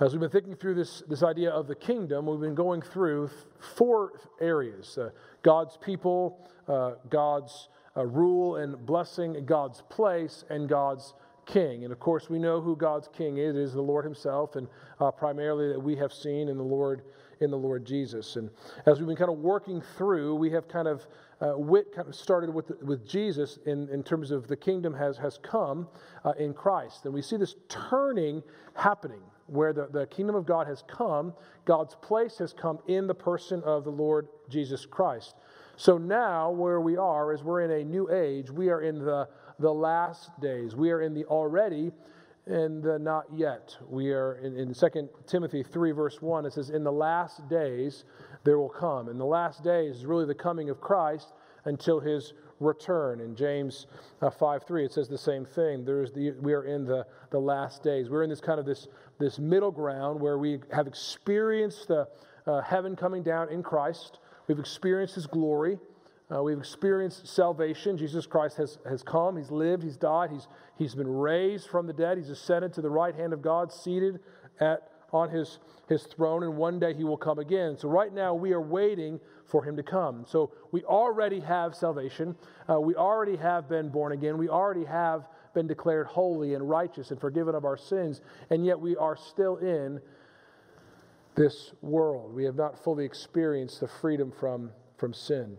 As we've been thinking through this, this idea of the kingdom, we've been going through four areas uh, God's people, uh, God's uh, rule and blessing, God's place, and God's king. And of course, we know who God's king is. It is the Lord Himself, and uh, primarily that we have seen in the Lord in the Lord Jesus. And as we've been kind of working through, we have kind of uh, Whit kind of started with, with Jesus in, in terms of the kingdom has, has come uh, in Christ. And we see this turning happening where the, the kingdom of God has come, God's place has come in the person of the Lord Jesus Christ. So now, where we are is we're in a new age. We are in the, the last days. We are in the already and the not yet. We are in, in 2 Timothy 3, verse 1, it says, In the last days there will come. And the last days is really the coming of Christ until his return. In James uh, 5 3, it says the same thing. There's the, we are in the, the last days. We're in this kind of this, this middle ground where we have experienced the uh, heaven coming down in Christ. We've experienced his glory. Uh, we've experienced salvation. Jesus Christ has, has come, He's lived, He's died, he's, he's been raised from the dead, He's ascended to the right hand of God, seated at, on his, his throne, and one day He will come again. So, right now, we are waiting for Him to come. So, we already have salvation. Uh, we already have been born again. We already have been declared holy and righteous and forgiven of our sins, and yet we are still in this world. We have not fully experienced the freedom from, from sin.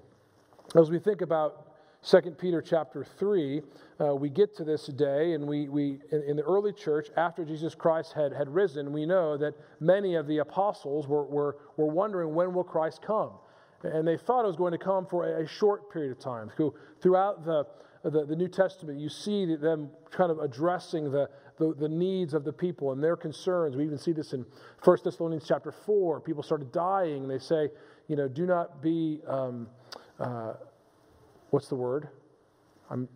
As we think about 2 Peter chapter 3, uh, we get to this day, and we, we in, in, the early church, after Jesus Christ had, had risen, we know that many of the apostles were, were, were wondering when will Christ come? And they thought it was going to come for a, a short period of time. Throughout the, the, the, New Testament, you see them kind of addressing the, the, the, needs of the people and their concerns. We even see this in 1 Thessalonians chapter 4. People started dying, and they say, you know, do not be. Um, uh, what's the word? I'm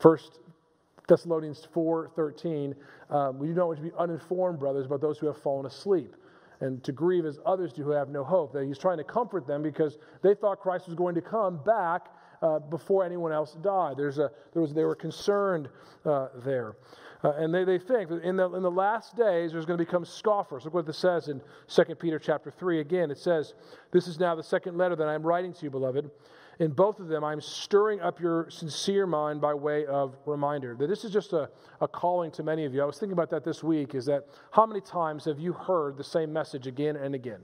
First Thessalonians 4 13. Um, we do not want to be uninformed, brothers, about those who have fallen asleep, and to grieve as others do who have no hope. That he's trying to comfort them because they thought Christ was going to come back uh, before anyone else died. There's a, there was, they were concerned uh, there. Uh, and they, they think that in the, in the last days there's going to become scoffers. Look what this says in 2 Peter chapter 3 again. It says, This is now the second letter that I'm writing to you, beloved. In both of them, I'm stirring up your sincere mind by way of reminder. That this is just a, a calling to many of you. I was thinking about that this week is that how many times have you heard the same message again and again?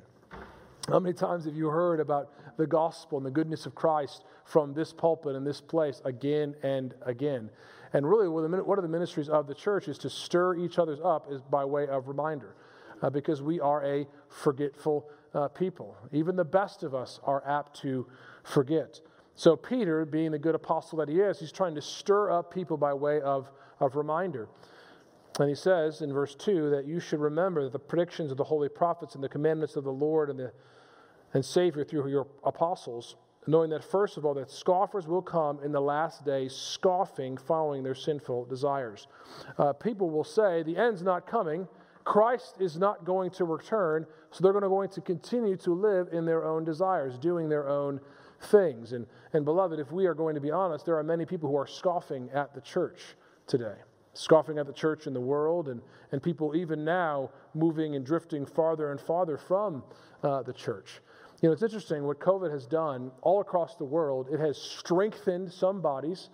How many times have you heard about the gospel and the goodness of Christ from this pulpit and this place again and again? And really, one of the ministries of the church is to stir each other's up is by way of reminder, uh, because we are a forgetful uh, people. Even the best of us are apt to forget. So, Peter, being the good apostle that he is, he's trying to stir up people by way of, of reminder. And he says in verse 2 that you should remember the predictions of the holy prophets and the commandments of the Lord and, the, and Savior through your apostles knowing that first of all that scoffers will come in the last days scoffing following their sinful desires uh, people will say the end's not coming christ is not going to return so they're going to, going to continue to live in their own desires doing their own things. And, and beloved if we are going to be honest there are many people who are scoffing at the church today scoffing at the church in the world and, and people even now moving and drifting farther and farther from uh, the church. You know, it's interesting what COVID has done all across the world. It has strengthened some bodies,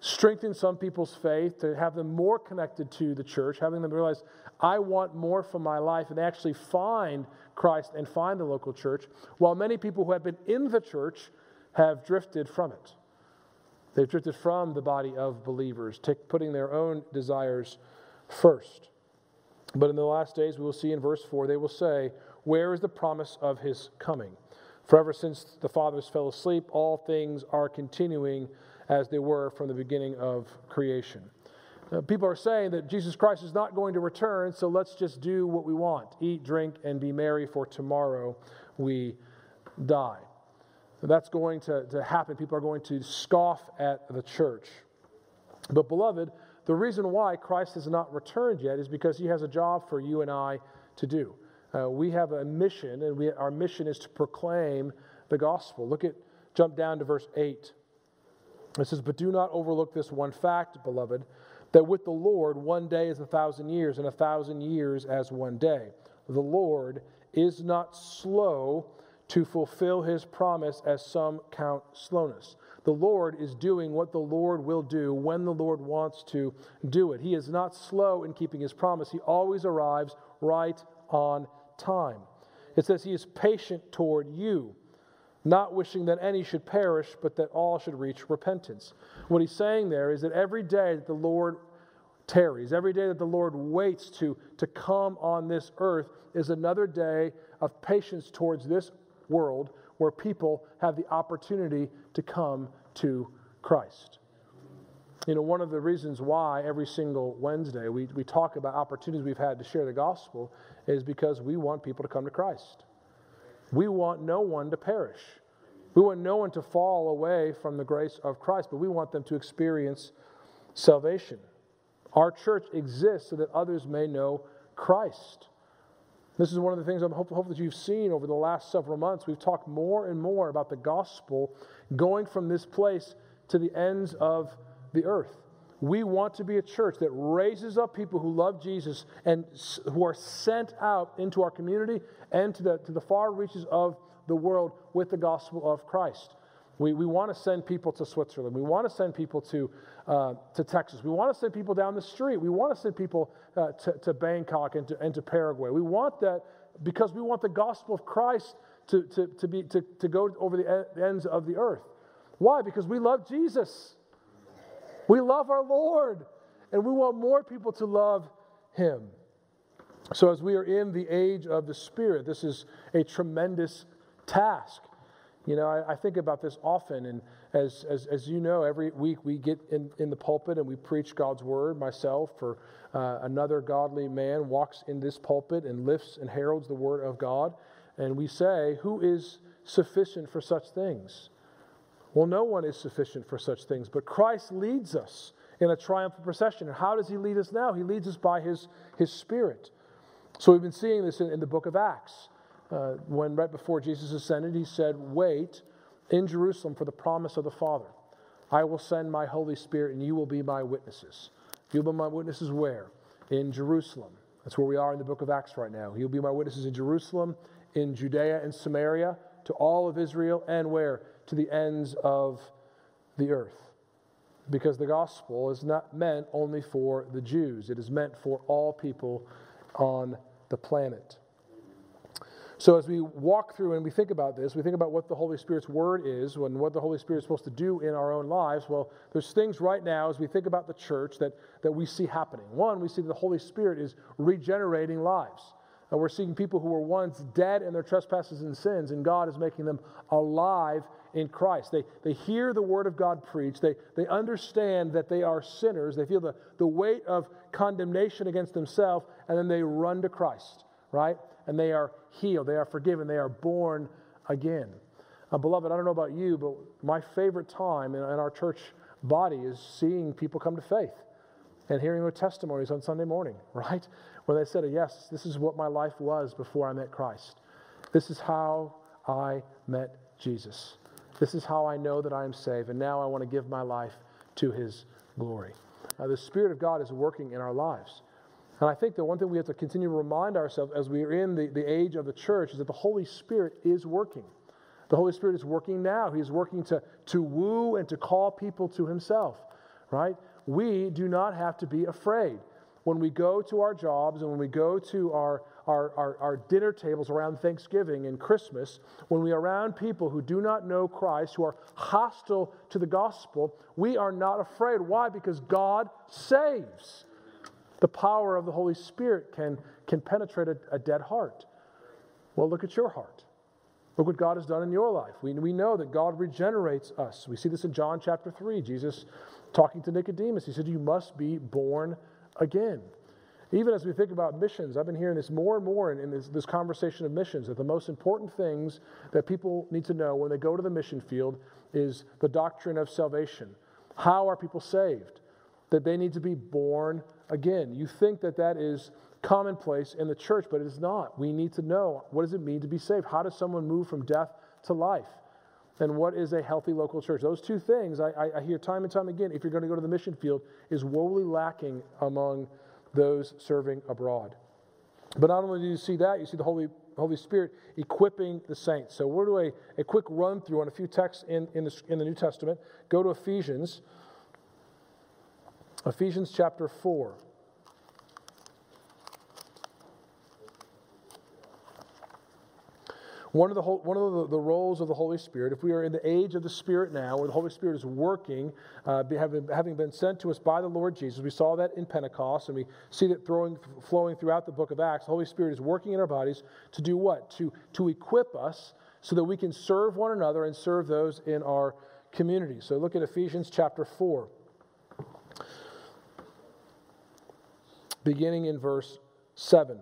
strengthened some people's faith to have them more connected to the church, having them realize, I want more from my life, and actually find Christ and find the local church, while many people who have been in the church have drifted from it. They've drifted from the body of believers, putting their own desires first. But in the last days, we will see in verse 4, they will say, where is the promise of his coming? For ever since the fathers fell asleep, all things are continuing as they were from the beginning of creation. Uh, people are saying that Jesus Christ is not going to return, so let's just do what we want eat, drink, and be merry, for tomorrow we die. That's going to, to happen. People are going to scoff at the church. But, beloved, the reason why Christ has not returned yet is because he has a job for you and I to do. Uh, we have a mission, and we, our mission is to proclaim the gospel. Look at, jump down to verse 8. It says, But do not overlook this one fact, beloved, that with the Lord, one day is a thousand years, and a thousand years as one day. The Lord is not slow to fulfill his promise, as some count slowness. The Lord is doing what the Lord will do when the Lord wants to do it. He is not slow in keeping his promise, he always arrives right on time. It says he is patient toward you, not wishing that any should perish, but that all should reach repentance. What he's saying there is that every day that the Lord tarries, every day that the Lord waits to, to come on this earth, is another day of patience towards this world where people have the opportunity to come to Christ. You know, one of the reasons why every single Wednesday we, we talk about opportunities we've had to share the gospel is because we want people to come to Christ. We want no one to perish. We want no one to fall away from the grace of Christ, but we want them to experience salvation. Our church exists so that others may know Christ. This is one of the things I hope, hope that you've seen over the last several months. We've talked more and more about the gospel going from this place to the ends of the earth. We want to be a church that raises up people who love Jesus and who are sent out into our community and to the, to the far reaches of the world with the gospel of Christ. We, we want to send people to Switzerland. We want to send people to, uh, to Texas. We want to send people down the street. We want to send people uh, to, to Bangkok and to, and to Paraguay. We want that because we want the gospel of Christ to, to, to, be, to, to go over the ends of the earth. Why? Because we love Jesus. We love our Lord. And we want more people to love him. So, as we are in the age of the Spirit, this is a tremendous task. You know, I, I, think about this often, and as, as, as you know, every week we get in, in the pulpit and we preach God's word. Myself or uh, another godly man walks in this pulpit and lifts and heralds the word of God, and we say, Who is sufficient for such things? Well, no one is sufficient for such things, but Christ leads us in a triumphal procession. And how does he lead us now? He leads us by his, his Spirit. So we've been seeing this in, in the book of Acts uh, when right before Jesus ascended, he said, Wait in Jerusalem for the promise of the Father. I will send my Holy Spirit, and you will be my witnesses. You'll be my witnesses where? In Jerusalem. That's where we are in the book of Acts right now. You'll be my witnesses in Jerusalem, in Judea and Samaria, to all of Israel, and where? To the ends of the earth. Because the gospel is not meant only for the Jews, it is meant for all people on the planet. So, as we walk through and we think about this, we think about what the Holy Spirit's word is and what the Holy Spirit is supposed to do in our own lives. Well, there's things right now as we think about the church that, that we see happening. One, we see that the Holy Spirit is regenerating lives. And we're seeing people who were once dead in their trespasses and sins, and God is making them alive in Christ. They, they hear the word of God preached. They, they understand that they are sinners. They feel the, the weight of condemnation against themselves, and then they run to Christ, right? And they are healed, they are forgiven, they are born again. Uh, beloved, I don't know about you, but my favorite time in, in our church body is seeing people come to faith and hearing their testimonies on Sunday morning, right? Where they said, Yes, this is what my life was before I met Christ. This is how I met Jesus. This is how I know that I am saved, and now I want to give my life to his glory. Uh, the Spirit of God is working in our lives. And I think the one thing we have to continue to remind ourselves as we are in the, the age of the church is that the Holy Spirit is working. The Holy Spirit is working now. He's working to, to woo and to call people to Himself, right? We do not have to be afraid. When we go to our jobs and when we go to our, our, our, our dinner tables around Thanksgiving and Christmas, when we are around people who do not know Christ, who are hostile to the gospel, we are not afraid. Why? Because God saves. The power of the Holy Spirit can, can penetrate a, a dead heart. Well, look at your heart. Look what God has done in your life. We, we know that God regenerates us. We see this in John chapter 3. Jesus talking to Nicodemus, he said, You must be born again. Even as we think about missions, I've been hearing this more and more in, in this, this conversation of missions that the most important things that people need to know when they go to the mission field is the doctrine of salvation. How are people saved? That they need to be born Again, you think that that is commonplace in the church, but it is not. We need to know what does it mean to be saved? How does someone move from death to life? and what is a healthy local church. Those two things I, I, I hear time and time again, if you're going to go to the mission field, is woefully lacking among those serving abroad. But not only do you see that, you see the Holy, Holy Spirit equipping the saints. So we'll do a, a quick run through on a few texts in, in, the, in the New Testament. Go to Ephesians, Ephesians chapter 4. One of, the, one of the, roles of the Holy Spirit, if we are in the age of the Spirit now, where the Holy Spirit is working, uh, having, having been sent to us by the Lord Jesus, we saw that in Pentecost, and we see that throwing, flowing throughout the book of Acts. The Holy Spirit is working in our bodies to do what? To, to equip us so that we can serve one another and serve those in our community. So look at Ephesians chapter 4, beginning in verse 7.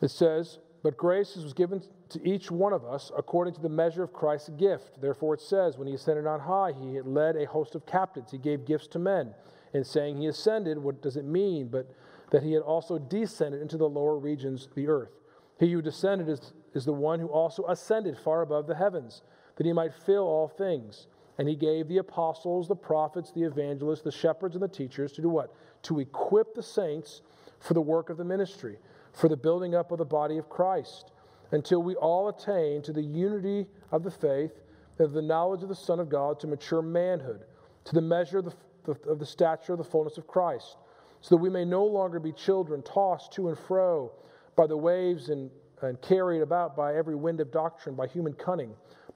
It says, but grace was given to each one of us according to the measure of Christ's gift. Therefore, it says, When he ascended on high, he led a host of captives. He gave gifts to men. And saying he ascended, what does it mean? But that he had also descended into the lower regions of the earth. He who descended is, is the one who also ascended far above the heavens, that he might fill all things. And he gave the apostles, the prophets, the evangelists, the shepherds, and the teachers to do what? To equip the saints for the work of the ministry for the building up of the body of Christ, until we all attain to the unity of the faith and of the knowledge of the Son of God to mature manhood, to the measure of the, of the stature of the fullness of Christ, so that we may no longer be children tossed to and fro by the waves and, and carried about by every wind of doctrine, by human cunning,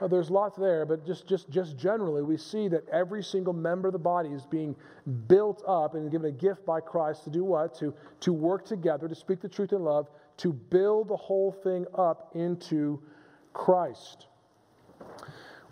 Now, there's lots there, but just, just, just generally, we see that every single member of the body is being built up and given a gift by Christ to do what? To, to work together, to speak the truth in love, to build the whole thing up into Christ.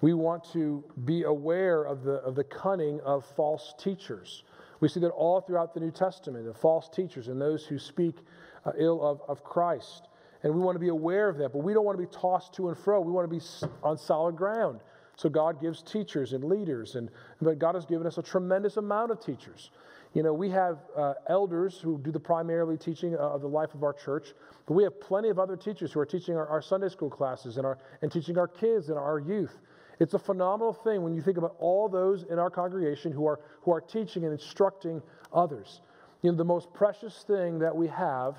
We want to be aware of the, of the cunning of false teachers. We see that all throughout the New Testament, of false teachers and those who speak uh, ill of, of Christ. And we want to be aware of that, but we don't want to be tossed to and fro. We want to be on solid ground. So God gives teachers and leaders, and but God has given us a tremendous amount of teachers. You know, we have uh, elders who do the primarily teaching uh, of the life of our church, but we have plenty of other teachers who are teaching our, our Sunday school classes and, our, and teaching our kids and our youth. It's a phenomenal thing when you think about all those in our congregation who are, who are teaching and instructing others. You know, the most precious thing that we have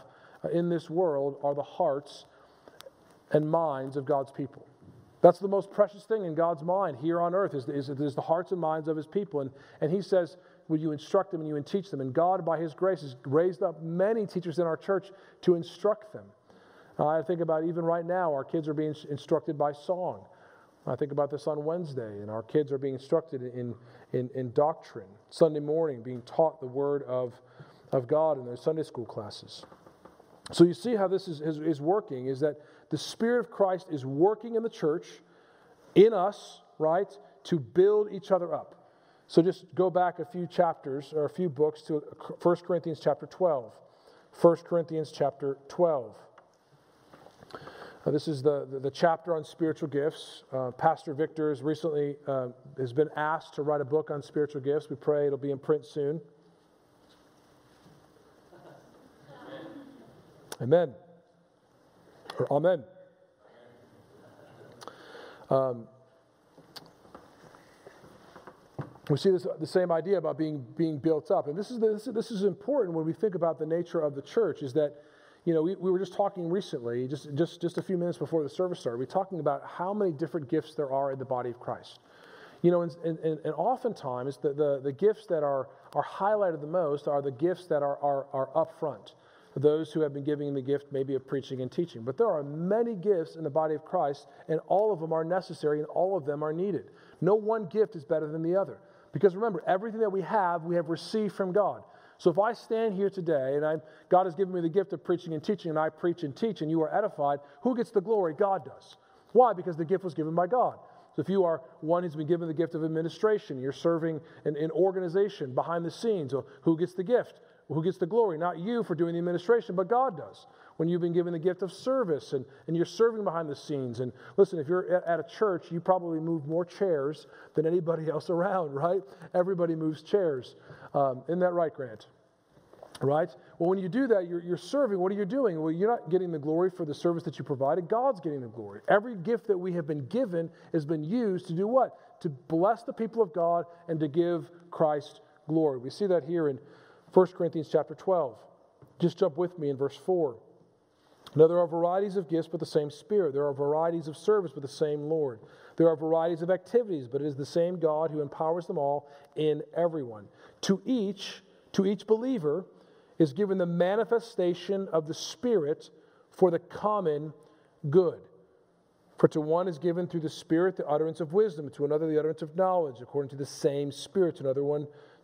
in this world are the hearts and minds of God's people. That's the most precious thing in God's mind here on earth is, is, is the hearts and minds of his people. And, and he says, Will you instruct them and you and teach them? And God, by his grace, has raised up many teachers in our church to instruct them. Uh, I think about even right now, our kids are being instructed by song. I think about this on Wednesday, and our kids are being instructed in, in, in doctrine. Sunday morning, being taught the Word of, of God in their Sunday school classes. So you see how this is, is, is working is that the Spirit of Christ is working in the church, in us, right, to build each other up. So just go back a few chapters or a few books to 1 Corinthians chapter 12. 1 Corinthians chapter 12. Uh, this is the, the, the, chapter on spiritual gifts. Uh, Pastor Victor has recently uh, has been asked to write a book on spiritual gifts. We pray it'll be in print soon. Amen. Or amen. Um, we see this, the same idea about being, being built up. And this is, this, this is important when we think about the nature of the church, is that you know, we, we were just talking recently, just, just, just a few minutes before the service started, we were talking about how many different gifts there are in the body of Christ. You know, and, and, and oftentimes the, the, the gifts that are, are highlighted the most are the gifts that are, are, are up front. Those who have been giving the gift maybe of preaching and teaching. But there are many gifts in the body of Christ, and all of them are necessary and all of them are needed. No one gift is better than the other. Because remember, everything that we have, we have received from God. So if I stand here today and I'm, God has given me the gift of preaching and teaching, and I preach and teach, and you are edified, who gets the glory? God does. Why? Because the gift was given by God. So if you are one who's been given the gift of administration, you're serving in an organization behind the scenes, who gets the gift? Who gets the glory? Not you for doing the administration, but God does. When you've been given the gift of service and, and you're serving behind the scenes. And listen, if you're at, a church, you probably move more chairs than anybody else around, right? Everybody moves chairs. Um, isn't that right, Grant? Right? Well, when you do that, you're, you're serving. What are you doing? Well, you're not getting the glory for the service that you provided. God's getting the glory. Every gift that we have been given has been used to do what? To bless the people of God and to give Christ glory. We see that here in 1 Corinthians chapter 12. Just jump with me in verse 4. Now, there are varieties of gifts, but the same Spirit. There are varieties of service, but the same Lord. There are varieties of activities, but it is the same God who empowers them all in everyone. To each, to each believer, is given the manifestation of the Spirit for the common good. For to one is given through the Spirit the utterance of wisdom, to another the utterance of knowledge, according to the same Spirit, to another one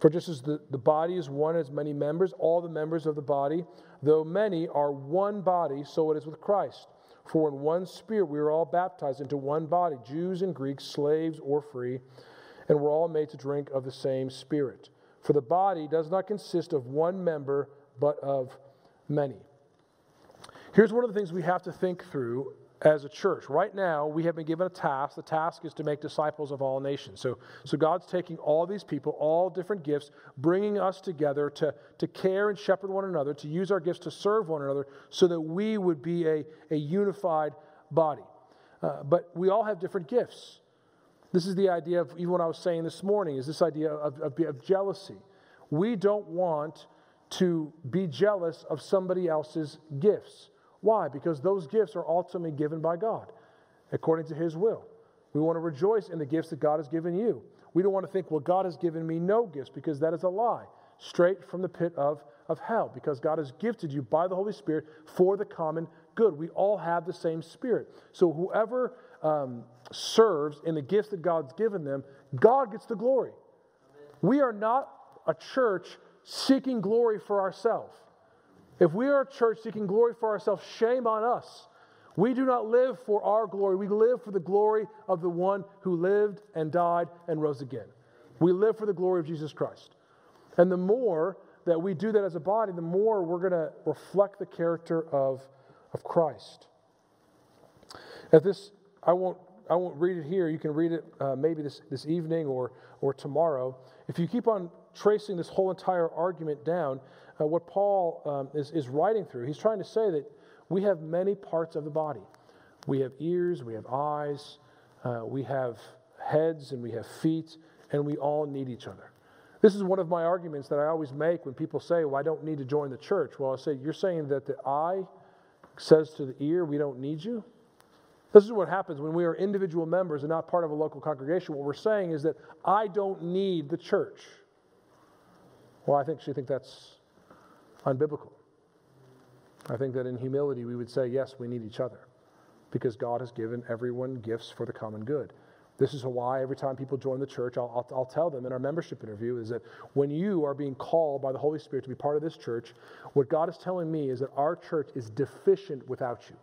For just as the, the body is one as many members, all the members of the body, though many, are one body, so it is with Christ. For in one spirit we are all baptized into one body, Jews and Greeks, slaves or free, and we're all made to drink of the same spirit. For the body does not consist of one member, but of many. Here's one of the things we have to think through as a church. Right now, we have been given a task. The task is to make disciples of all nations. So, so God's taking all these people, all different gifts, bringing us together to, to care and shepherd one another, to use our gifts to serve one another, so that we would be a, a unified body. Uh, but we all have different gifts. This is the idea of, even what I was saying this morning, is this idea of, of, of jealousy. We don't want to be jealous of somebody else's gifts. Why? Because those gifts are ultimately given by God according to His will. We want to rejoice in the gifts that God has given you. We don't want to think, well, God has given me no gifts because that is a lie, straight from the pit of, of hell, because God has gifted you by the Holy Spirit for the common good. We all have the same Spirit. So whoever um, serves in the gifts that God's given them, God gets the glory. We are not a church seeking glory for ourselves. If we are a church seeking glory for ourselves, shame on us. We do not live for our glory. We live for the glory of the one who lived and died and rose again. We live for the glory of Jesus Christ. And the more that we do that as a body, the more we're going to reflect the character of, of Christ. At this, I won't, I won't read it here. You can read it uh, maybe this, this evening or, or tomorrow. If you keep on tracing this whole entire argument down, uh, what Paul um, is, is writing through. He's trying to say that we have many parts of the body. We have ears, we have eyes, uh, we have heads, and we have feet, and we all need each other. This is one of my arguments that I always make when people say, Well, I don't need to join the church. Well, I say, You're saying that the eye says to the ear, We don't need you? This is what happens when we are individual members and not part of a local congregation. What we're saying is that I don't need the church. Well, I think she think that's unbiblical. I think that in humility we would say, yes, we need each other because God has given everyone gifts for the common good. This is why every time people join the church, I'll, I'll, I'll, tell them in our membership interview is that when you are being called by the Holy Spirit to be part of this church, what God is telling me is that our church is deficient without you.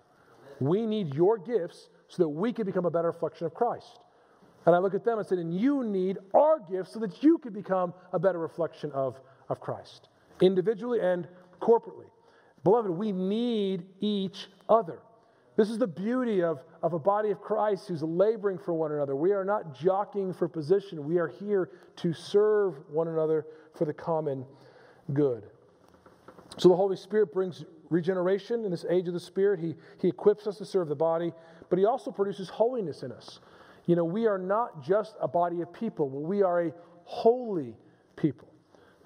We need your gifts so that we can become a better reflection of Christ. And I look at them and said, and you need our gifts so that you can become a better reflection of, of Christ individually and corporately. Beloved, we need each other. This is the beauty of, of a body of Christ who's laboring for one another. We are not jockeying for position, we are here to serve one another for the common good. So the Holy Spirit brings regeneration in this age of the Spirit. He, he equips us to serve the body, but He also produces holiness in us. You know, we are not just a body of people, we are a holy people.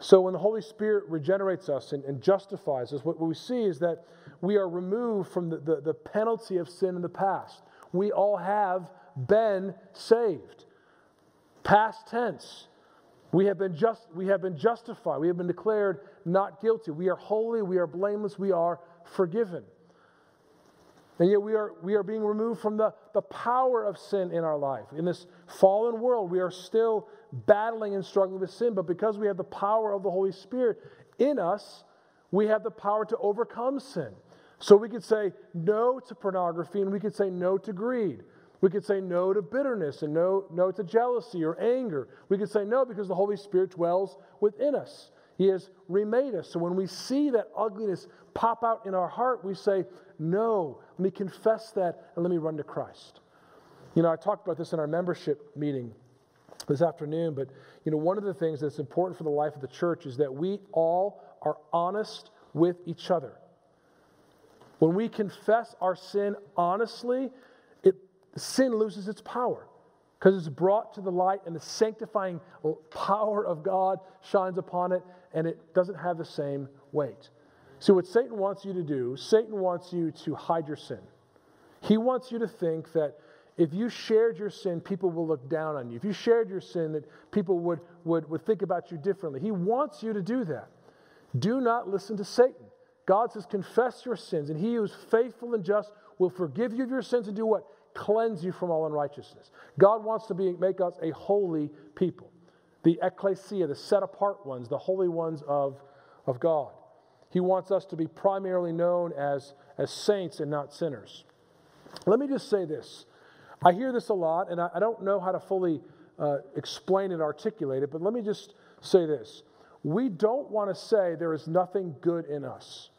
So when the Holy Spirit regenerates us and, and justifies us, what we see is that we are removed from the, the, the penalty of sin in the past. We all have been saved. Past tense. We have been just we have been justified. We have been declared not guilty. We are holy, we are blameless, we are forgiven. And yet we are, we are being removed from the, the power of sin in our life. In this fallen world, we are still battling and struggling with sin, but because we have the power of the Holy Spirit in us, we have the power to overcome sin. So we could say no to pornography and we could say no to greed. We could say no to bitterness and no, no to jealousy or anger. We could say no because the Holy Spirit dwells within us. He has remade us. So when we see that ugliness pop out in our heart, we say, No, let me confess that and let me run to Christ. You know, I talked about this in our membership meeting this afternoon, but you know, one of the things that's important for the life of the church is that we all are honest with each other. When we confess our sin honestly, it, sin loses its power because it's brought to the light and the sanctifying power of God shines upon it and it doesn't have the same weight. So, what Satan wants you to do, Satan wants you to hide your sin. He wants you to think that if you shared your sin, people will look down on you. If you shared your sin, that people would, would, would think about you differently. He wants you to do that. Do not listen to Satan. God says, confess your sins, and he who is faithful and just will forgive you of your sins and do what? Cleanse you from all unrighteousness. God wants to be, make us a holy people the ecclesia, the set apart ones, the holy ones of, of God. He wants us to be primarily known as, as saints and not sinners. Let me just say this. I hear this a lot, and I, don't know how to fully uh, explain and articulate it, but let me just say this. We don't want to say there is nothing good in us.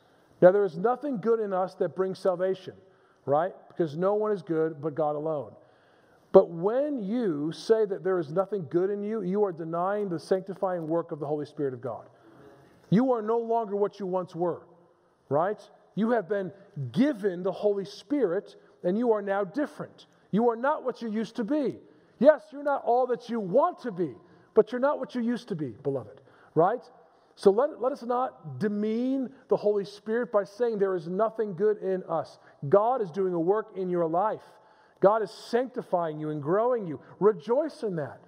Now, there is nothing good in us that brings salvation, right? Because no one is good but God alone. But when you say that there is nothing good in you, you are denying the sanctifying work of the Holy Spirit of God. You are no longer what you once were, right? You have been given the Holy Spirit and you are now different. You are not what you used to be. Yes, you're not all that you want to be, but you're not what you used to be, beloved, right? So let, let us not demean the Holy Spirit by saying there is nothing good in us. God is doing a work in your life. God is sanctifying you and growing you. Rejoice in that.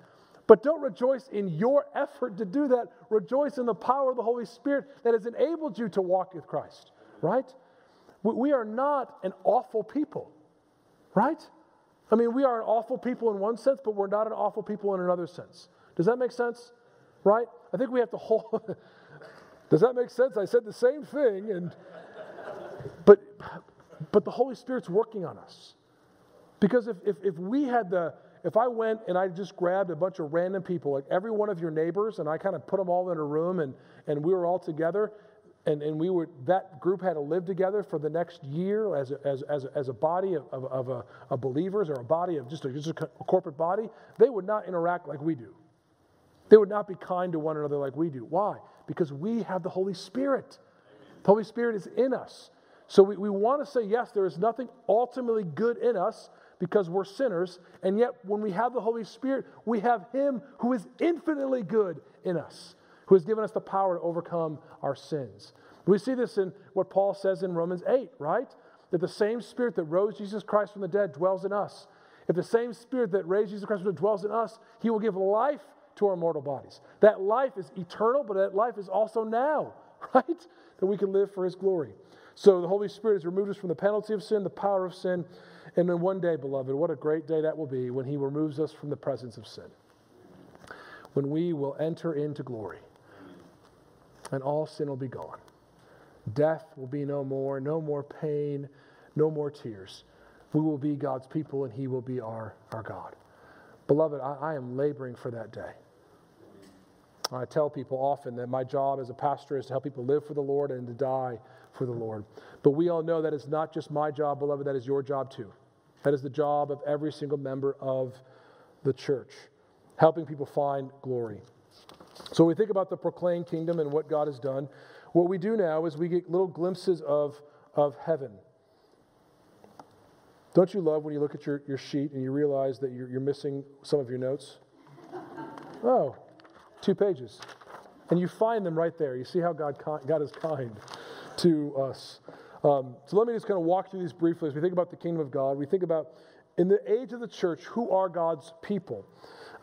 But don't rejoice in your effort to do that. Rejoice in the power of the Holy Spirit that has enabled you to walk with Christ, right? We are not an awful people, right? I mean, we are an awful people in one sense, but we're not an awful people in another sense. Does that make sense? Right? I think we have to hold. Does that make sense? I said the same thing, and but but the Holy Spirit's working on us. Because if, if, if we had the, if I went and I just grabbed a bunch of random people, like every one of your neighbors, and I kind of put them all in a room and, and we were all together, and, and we were, that group had to live together for the next year as a, as, as, as a body of, of, of, a, of believers or a body of just a, just a corporate body, they would not interact like we do. They would not be kind to one another like we do. Why? Because we have the Holy Spirit. The Holy Spirit is in us. So we, we want to say, yes, there is nothing ultimately good in us, because we're sinners. And yet, when we have the Holy Spirit, we have Him who is infinitely good in us, who has given us the power to overcome our sins. We see this in what Paul says in Romans 8, right? That the same Spirit that rose Jesus Christ from the dead dwells in us. If the same Spirit that raised Jesus Christ from the dead dwells in us, He will give life to our mortal bodies. That life is eternal, but that life is also now, right? That we can live for His glory. So the Holy Spirit has removed us from the penalty of sin, the power of sin, and then one day, beloved, what a great day that will be when He removes us from the presence of sin. When we will enter into glory and all sin will be gone. Death will be no more, no more pain, no more tears. We will be God's people and He will be our, our God. Beloved, I, I am laboring for that day. I tell people often that my job as a pastor is to help people live for the Lord and to die for the Lord. But we all know that it's not just my job, beloved, that is your job too. That is the job of every single member of the church, helping people find glory. So we think about the proclaimed kingdom and what God has done. What we do now is we get little glimpses of, of heaven. Don't you love when you look at your, your sheet and you realize that you're, you're missing some of your notes? Oh, two pages. And you find them right there. You see how God, God is kind to us. Um, so let me just kind of walk through these briefly as we think about the kingdom of God. We think about in the age of the church, who are God's people?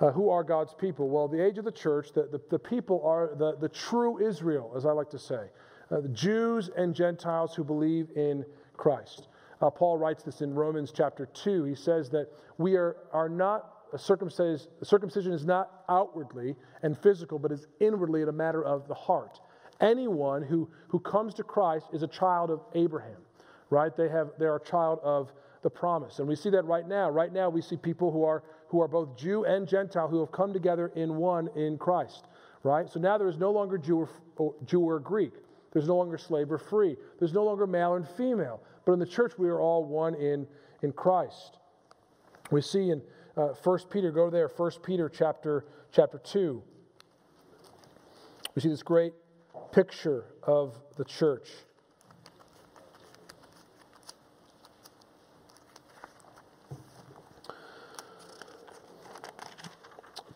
Uh, who are God's people? Well, the age of the church, the, the, the people are the, the true Israel, as I like to say, uh, the Jews and Gentiles who believe in Christ. Uh, Paul writes this in Romans chapter 2. He says that we are, are not circumcised, circumcision is not outwardly and physical, but is inwardly in a matter of the heart. Anyone who, who comes to Christ is a child of Abraham, right? They have they are a child of the promise. And we see that right now. Right now we see people who are who are both Jew and Gentile who have come together in one in Christ, right? So now there is no longer Jew or, Jew or Greek. There's no longer slave or free. There's no longer male and female. But in the church, we are all one in, in Christ. We see in uh, 1 Peter, go there, 1 Peter chapter, chapter 2. We see this great picture of the church.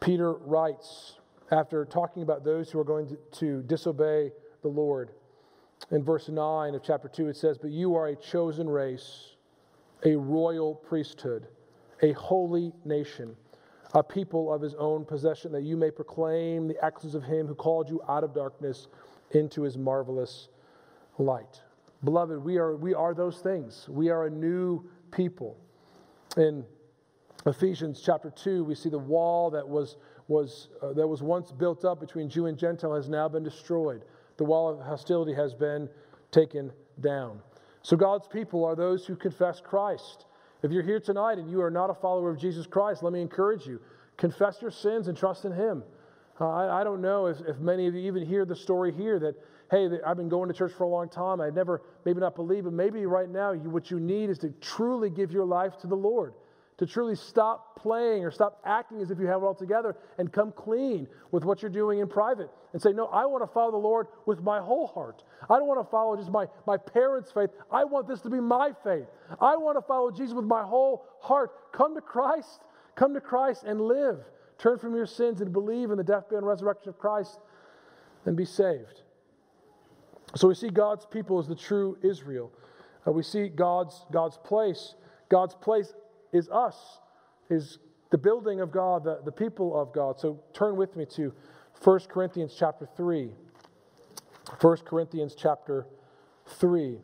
Peter writes, after talking about those who are going to, to disobey the Lord, in verse 9 of chapter 2, it says, But you are a chosen race, a royal priesthood, a holy nation, a people of his own possession, that you may proclaim the excellence of him who called you out of darkness into his marvelous light. Beloved, we are, we are those things. We are a new people. In Ephesians chapter 2, we see the wall that was, was, uh, that was once built up between Jew and Gentile has now been destroyed the wall of hostility has been taken down. So, God's people are those who confess Christ. If you're here tonight and you are not a follower of Jesus Christ, let me encourage you confess your sins and trust in Him. Uh, I, I, don't know if, if many of you even hear the story here that, hey, I've been going to church for a long time. I never, maybe not believe, but maybe right now you, what you need is to truly give your life to the Lord to truly stop playing or stop acting as if you have it all together and come clean with what you're doing in private and say, No, I want to follow the Lord with my whole heart. I don't want to follow just my, my parents' faith. I want this to be my faith. I want to follow Jesus with my whole heart. Come to Christ. Come to Christ and live. Turn from your sins and believe in the death, burial, and resurrection of Christ and be saved. So we see God's people as the true Israel. Uh, we see God's, God's place. God's place is us, is the building of God, the, the people of God. So turn with me to 1 Corinthians chapter 3. 1 Corinthians chapter 3.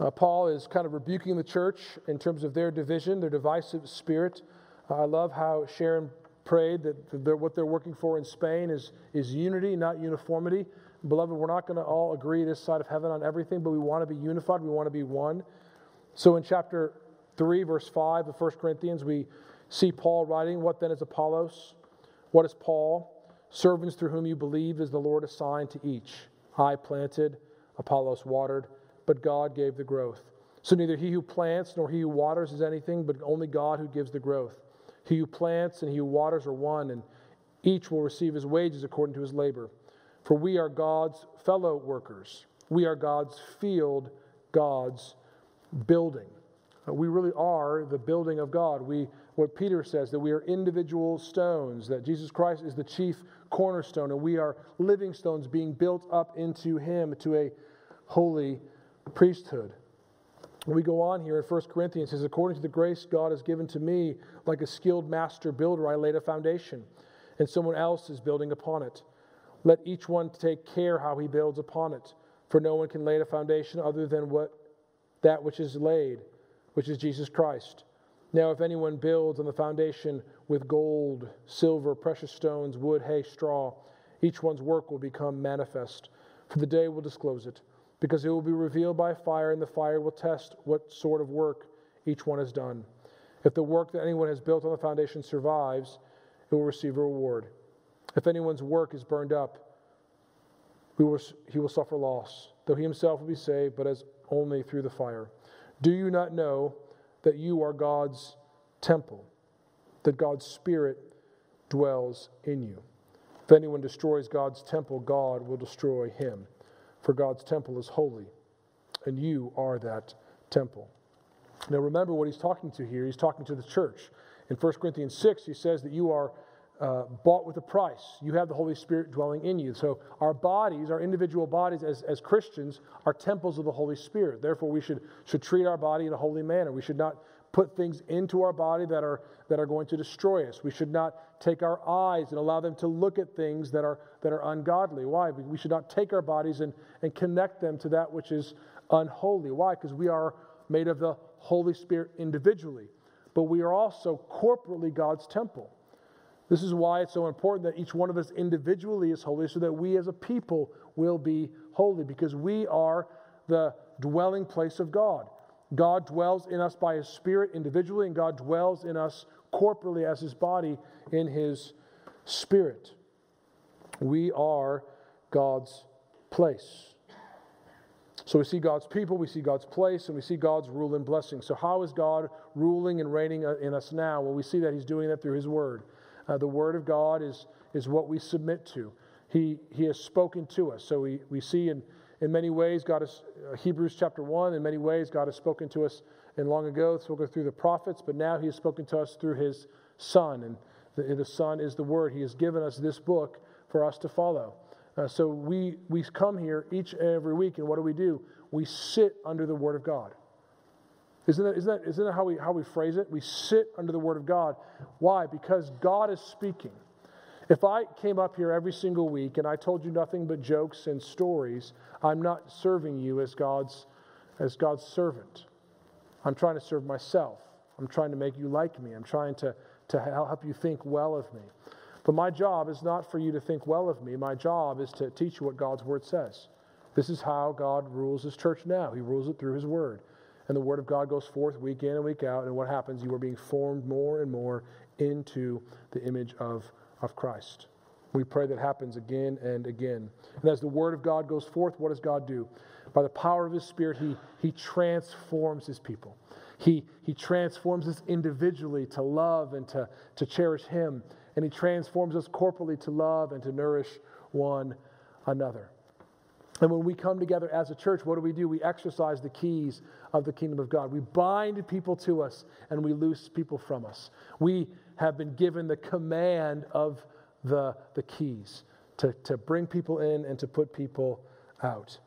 Uh, Paul is kind of rebuking the church in terms of their division, their divisive spirit. Uh, I love how Sharon prayed that they're, what they're working for in Spain is, is unity, not uniformity. Beloved, we're not going to all agree this side of heaven on everything, but we want to be unified. We want to be one. So in chapter 3, verse 5 of 1 Corinthians, we see Paul writing, What then is Apollos? What is Paul? Servants through whom you believe is the Lord assigned to each. I planted, Apollos watered, but God gave the growth. So neither he who plants nor he who waters is anything, but only God who gives the growth. He who plants and he who waters are one, and each will receive his wages according to his labor. For we are God's fellow workers. We are God's field, God's building. Uh, we really are the building of God. We, what Peter says, that we are individual stones, that Jesus Christ is the chief cornerstone, and we are living stones being built up into Him to a holy priesthood. We go on here in 1 Corinthians, says, According to the grace God has given to me, like a skilled master builder, I laid a foundation, and someone else is building upon it. Let each one take care how he builds upon it, for no one can lay a foundation other than what that which is laid, which is Jesus Christ. Now, if anyone builds on the foundation with gold, silver, precious stones, wood, hay, straw, each one's work will become manifest, for the day will disclose it, because it will be revealed by fire, and the fire will test what sort of work each one has done. If the work that anyone has built on the foundation survives, it will receive a reward. If anyone's work is burned up, he will suffer loss, though he himself will be saved, but as only through the fire. Do you not know that you are God's temple, that God's Spirit dwells in you? If anyone destroys God's temple, God will destroy him, for God's temple is holy, and you are that temple. Now remember what he's talking to here. He's talking to the church. In 1 Corinthians 6, he says that you are uh, bought with a price. You have the Holy Spirit dwelling in you. So our bodies, our individual bodies as, as Christians, are temples of the Holy Spirit. Therefore, we should, should treat our body in a holy manner. We should not put things into our body that are, that are going to destroy us. We should not take our eyes and allow them to look at things that are, that are ungodly. Why? We should not take our bodies and, and connect them to that which is unholy. Why? Because we are made of the Holy Spirit individually, but we are also corporately God's temple. This is why it's so important that each one of us individually is holy, so that we as a people will be holy, because we are the dwelling place of God. God dwells in us by His Spirit individually, and God dwells in us corporately as His body in His Spirit. We are God's place. So we see God's people, we see God's place, and we see God's rule and blessing. So, how is God ruling and reigning in us now? Well, we see that He's doing that through His Word. Uh, the Word of God is, is what we submit to. He, he has spoken to us. So, we, we see in, in many ways, God has, uh, Hebrews chapter 1, in many ways, God has spoken to us and long ago, spoken through the prophets, but now He has spoken to us through His Son. And the, the Son is the Word. He has given us this book for us to follow. Uh, so we, we come here each and every week, and what do we do? We sit under the Word of God. Isn't that, isn't that, isn't that how, we, how we phrase it? We sit under the Word of God. Why? Because God is speaking. If I came up here every single week and I told you nothing but jokes and stories, I'm not serving you as God's, as God's servant. I'm trying to serve myself. I'm trying to make you like me. I'm trying to, to help you think well of me. But my job is not for you to think well of me. My job is to teach you what God's word says. This is how God rules his church now. He rules it through his word. And the word of God goes forth week in and week out. And what happens? You are being formed more and more into the image of, of Christ. We pray that happens again and again. And as the word of God goes forth, what does God do? By the power of his spirit, he, he transforms his people. He, he transforms us individually to love and to, to cherish him and He transforms us corporately to love and to nourish one another. And when we come together as a church, what do we do? We exercise the keys of the kingdom of God. We bind people to us and we loose people from us. We have been given the command of the, the keys to, to bring people in and to put people out.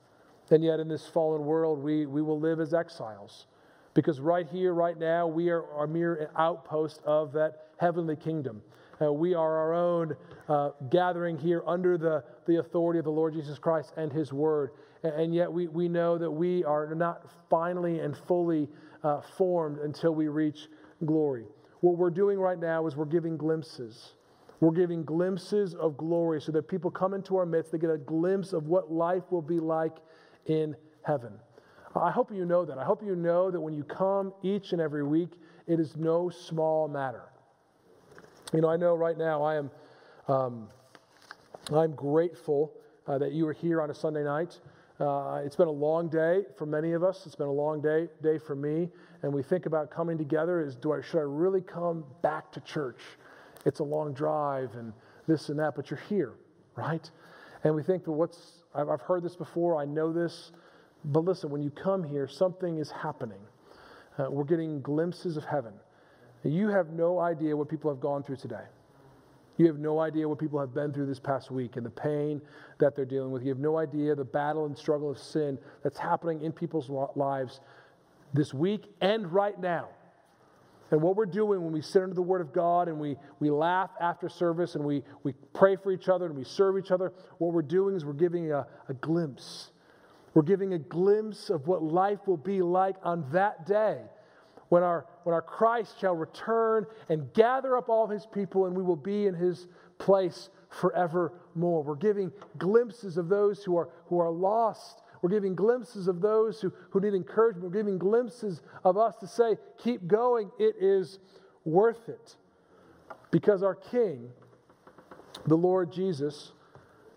And yet, in this fallen world, we, we will live as exiles. Because right here, right now, we are a mere outpost of that heavenly kingdom. Uh, we are our own uh, gathering here under the, the authority of the Lord Jesus Christ and His Word. And, and yet we, we know that we are not finally and fully uh, formed until we reach glory. What we're doing right now is we're giving glimpses. We're giving glimpses of glory so that people come into our midst, they get a glimpse of what life will be like in heaven. I hope you know that. I hope you know that when you come each and every week, it is no small matter. You know, I know right now I am um, I'm grateful uh, that you are here on a Sunday night. Uh, it's been a long day for many of us. It's been a long day day for me, and we think about coming together. Is do I should I really come back to church? It's a long drive and this and that, but you're here, right? And we think, well, what's I've, I've heard this before. I know this, but listen, when you come here, something is happening. Uh, we're getting glimpses of heaven. You have no idea what people have gone through today. You have no idea what people have been through this past week and the pain that they're dealing with. You have no idea the battle and struggle of sin that's happening in people's lives this week and right now. And what we're doing when we sit under the Word of God and we, we laugh after service and we, we pray for each other and we serve each other, what we're doing is we're giving a, a glimpse. We're giving a glimpse of what life will be like on that day when our, when our Christ shall return and gather up all his people, and we will be in his place forevermore. We're giving glimpses of those who are, who are lost. We're giving glimpses of those who, who need encouragement. We're giving glimpses of us to say, keep going, it is worth it. Because our King, the Lord Jesus,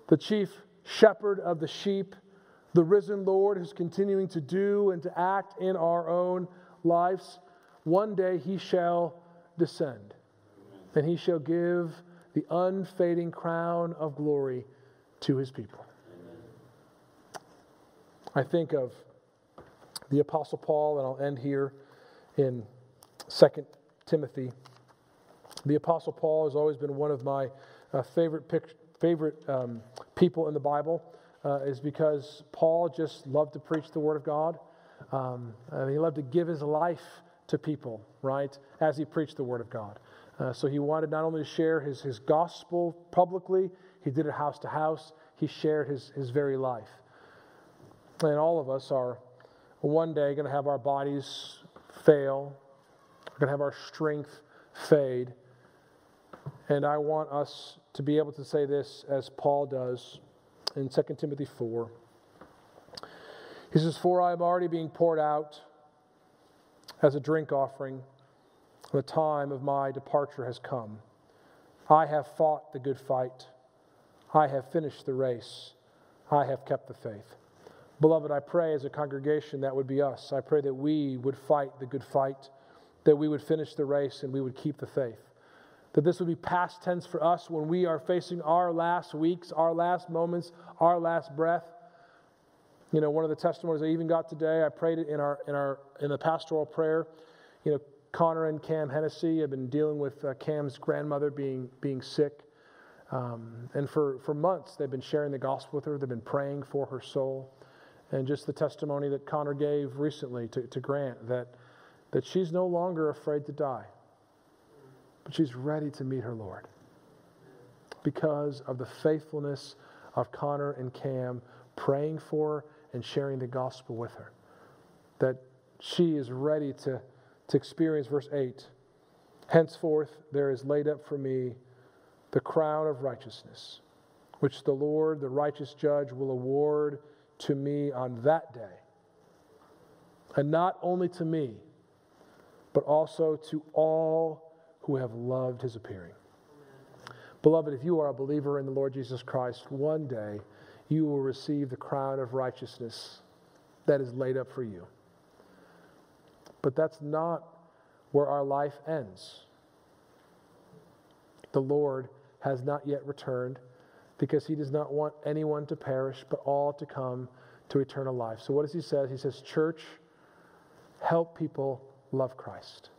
the chief shepherd of the sheep, the risen Lord who's continuing to do and to act in our own lives, one day he shall descend, and he shall give the unfading crown of glory to his people. I think of the Apostle Paul, and I'll end here in 2 Timothy. The Apostle Paul has always been one of my uh, favorite, pic- favorite um, people in the Bible, uh, is because Paul just loved to preach the Word of God. Um, he loved to give his life to people, right, as he preached the Word of God. Uh, so he wanted not only to share his, his gospel publicly, he did it house to house, he shared his, his very life. And all of us are, one day going to have our bodies fail, we're going to have our strength fade. And I want us to be able to say this as Paul does in 2 Timothy 4. He says, For I am already being poured out as a drink offering. The time of my departure has come. I have fought the good fight. I have finished the race. I have kept the faith. Beloved, I pray as a congregation that would be us. I pray that we would fight the good fight, that we would finish the race, and we would keep the faith. That this would be past tense for us when we are facing our last weeks, our last moments, our last breath. You know, one of the testimonies I even got today, I prayed in our in our in the pastoral prayer. You know, Connor and Cam Hennessy have been dealing with uh, Cam's grandmother being being sick, um, and for for months they've been sharing the gospel with her. They've been praying for her soul and just the testimony that Connor gave recently to, to Grant that, that she's no longer afraid to die, but she's ready to meet her Lord because of the faithfulness of Connor and Cam praying for and sharing the gospel with her. That she is ready to, to experience verse 8. Henceforth, there is laid up for me the crown of righteousness, which the Lord, the righteous judge, will award to me on that day. And not only to me, but also to all who have loved his appearing. Beloved, if you are a believer in the Lord Jesus Christ, one day you will receive the crown of righteousness that is laid up for you. But that's not where our life ends. The Lord has not yet returned because he does not want anyone to perish, but all to come to eternal life. So, what does he say? He says, Church, help people love Christ,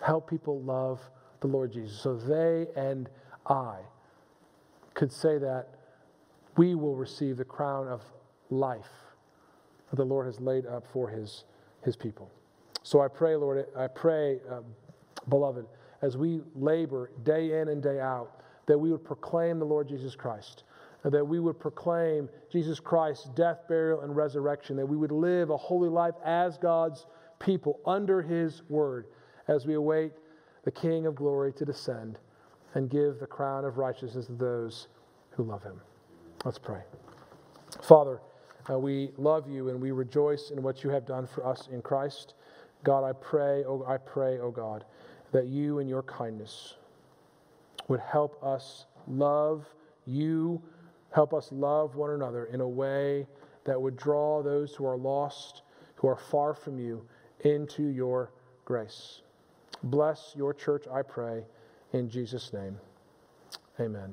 help people love the Lord Jesus. So, they and I could say that we will receive the crown of life that the Lord has laid up for his, his people. So, I pray, Lord, I pray, uh, beloved, as we labor day in and day out, that we would proclaim the Lord Jesus Christ, that we would proclaim Jesus Christ's death, burial, and resurrection, that we would live a holy life as God's people under his word as we await the King of glory to descend and give the crown of righteousness to those who love him. Let's pray. Father, uh, we love you and we rejoice in what you have done for us in Christ. God, I pray, oh, I pray, oh God, that you in your kindness would help us love you, help us love one another in a way that would draw those who are lost, who are far from you, into your grace. Bless your church, I pray, in Jesus' name. Amen.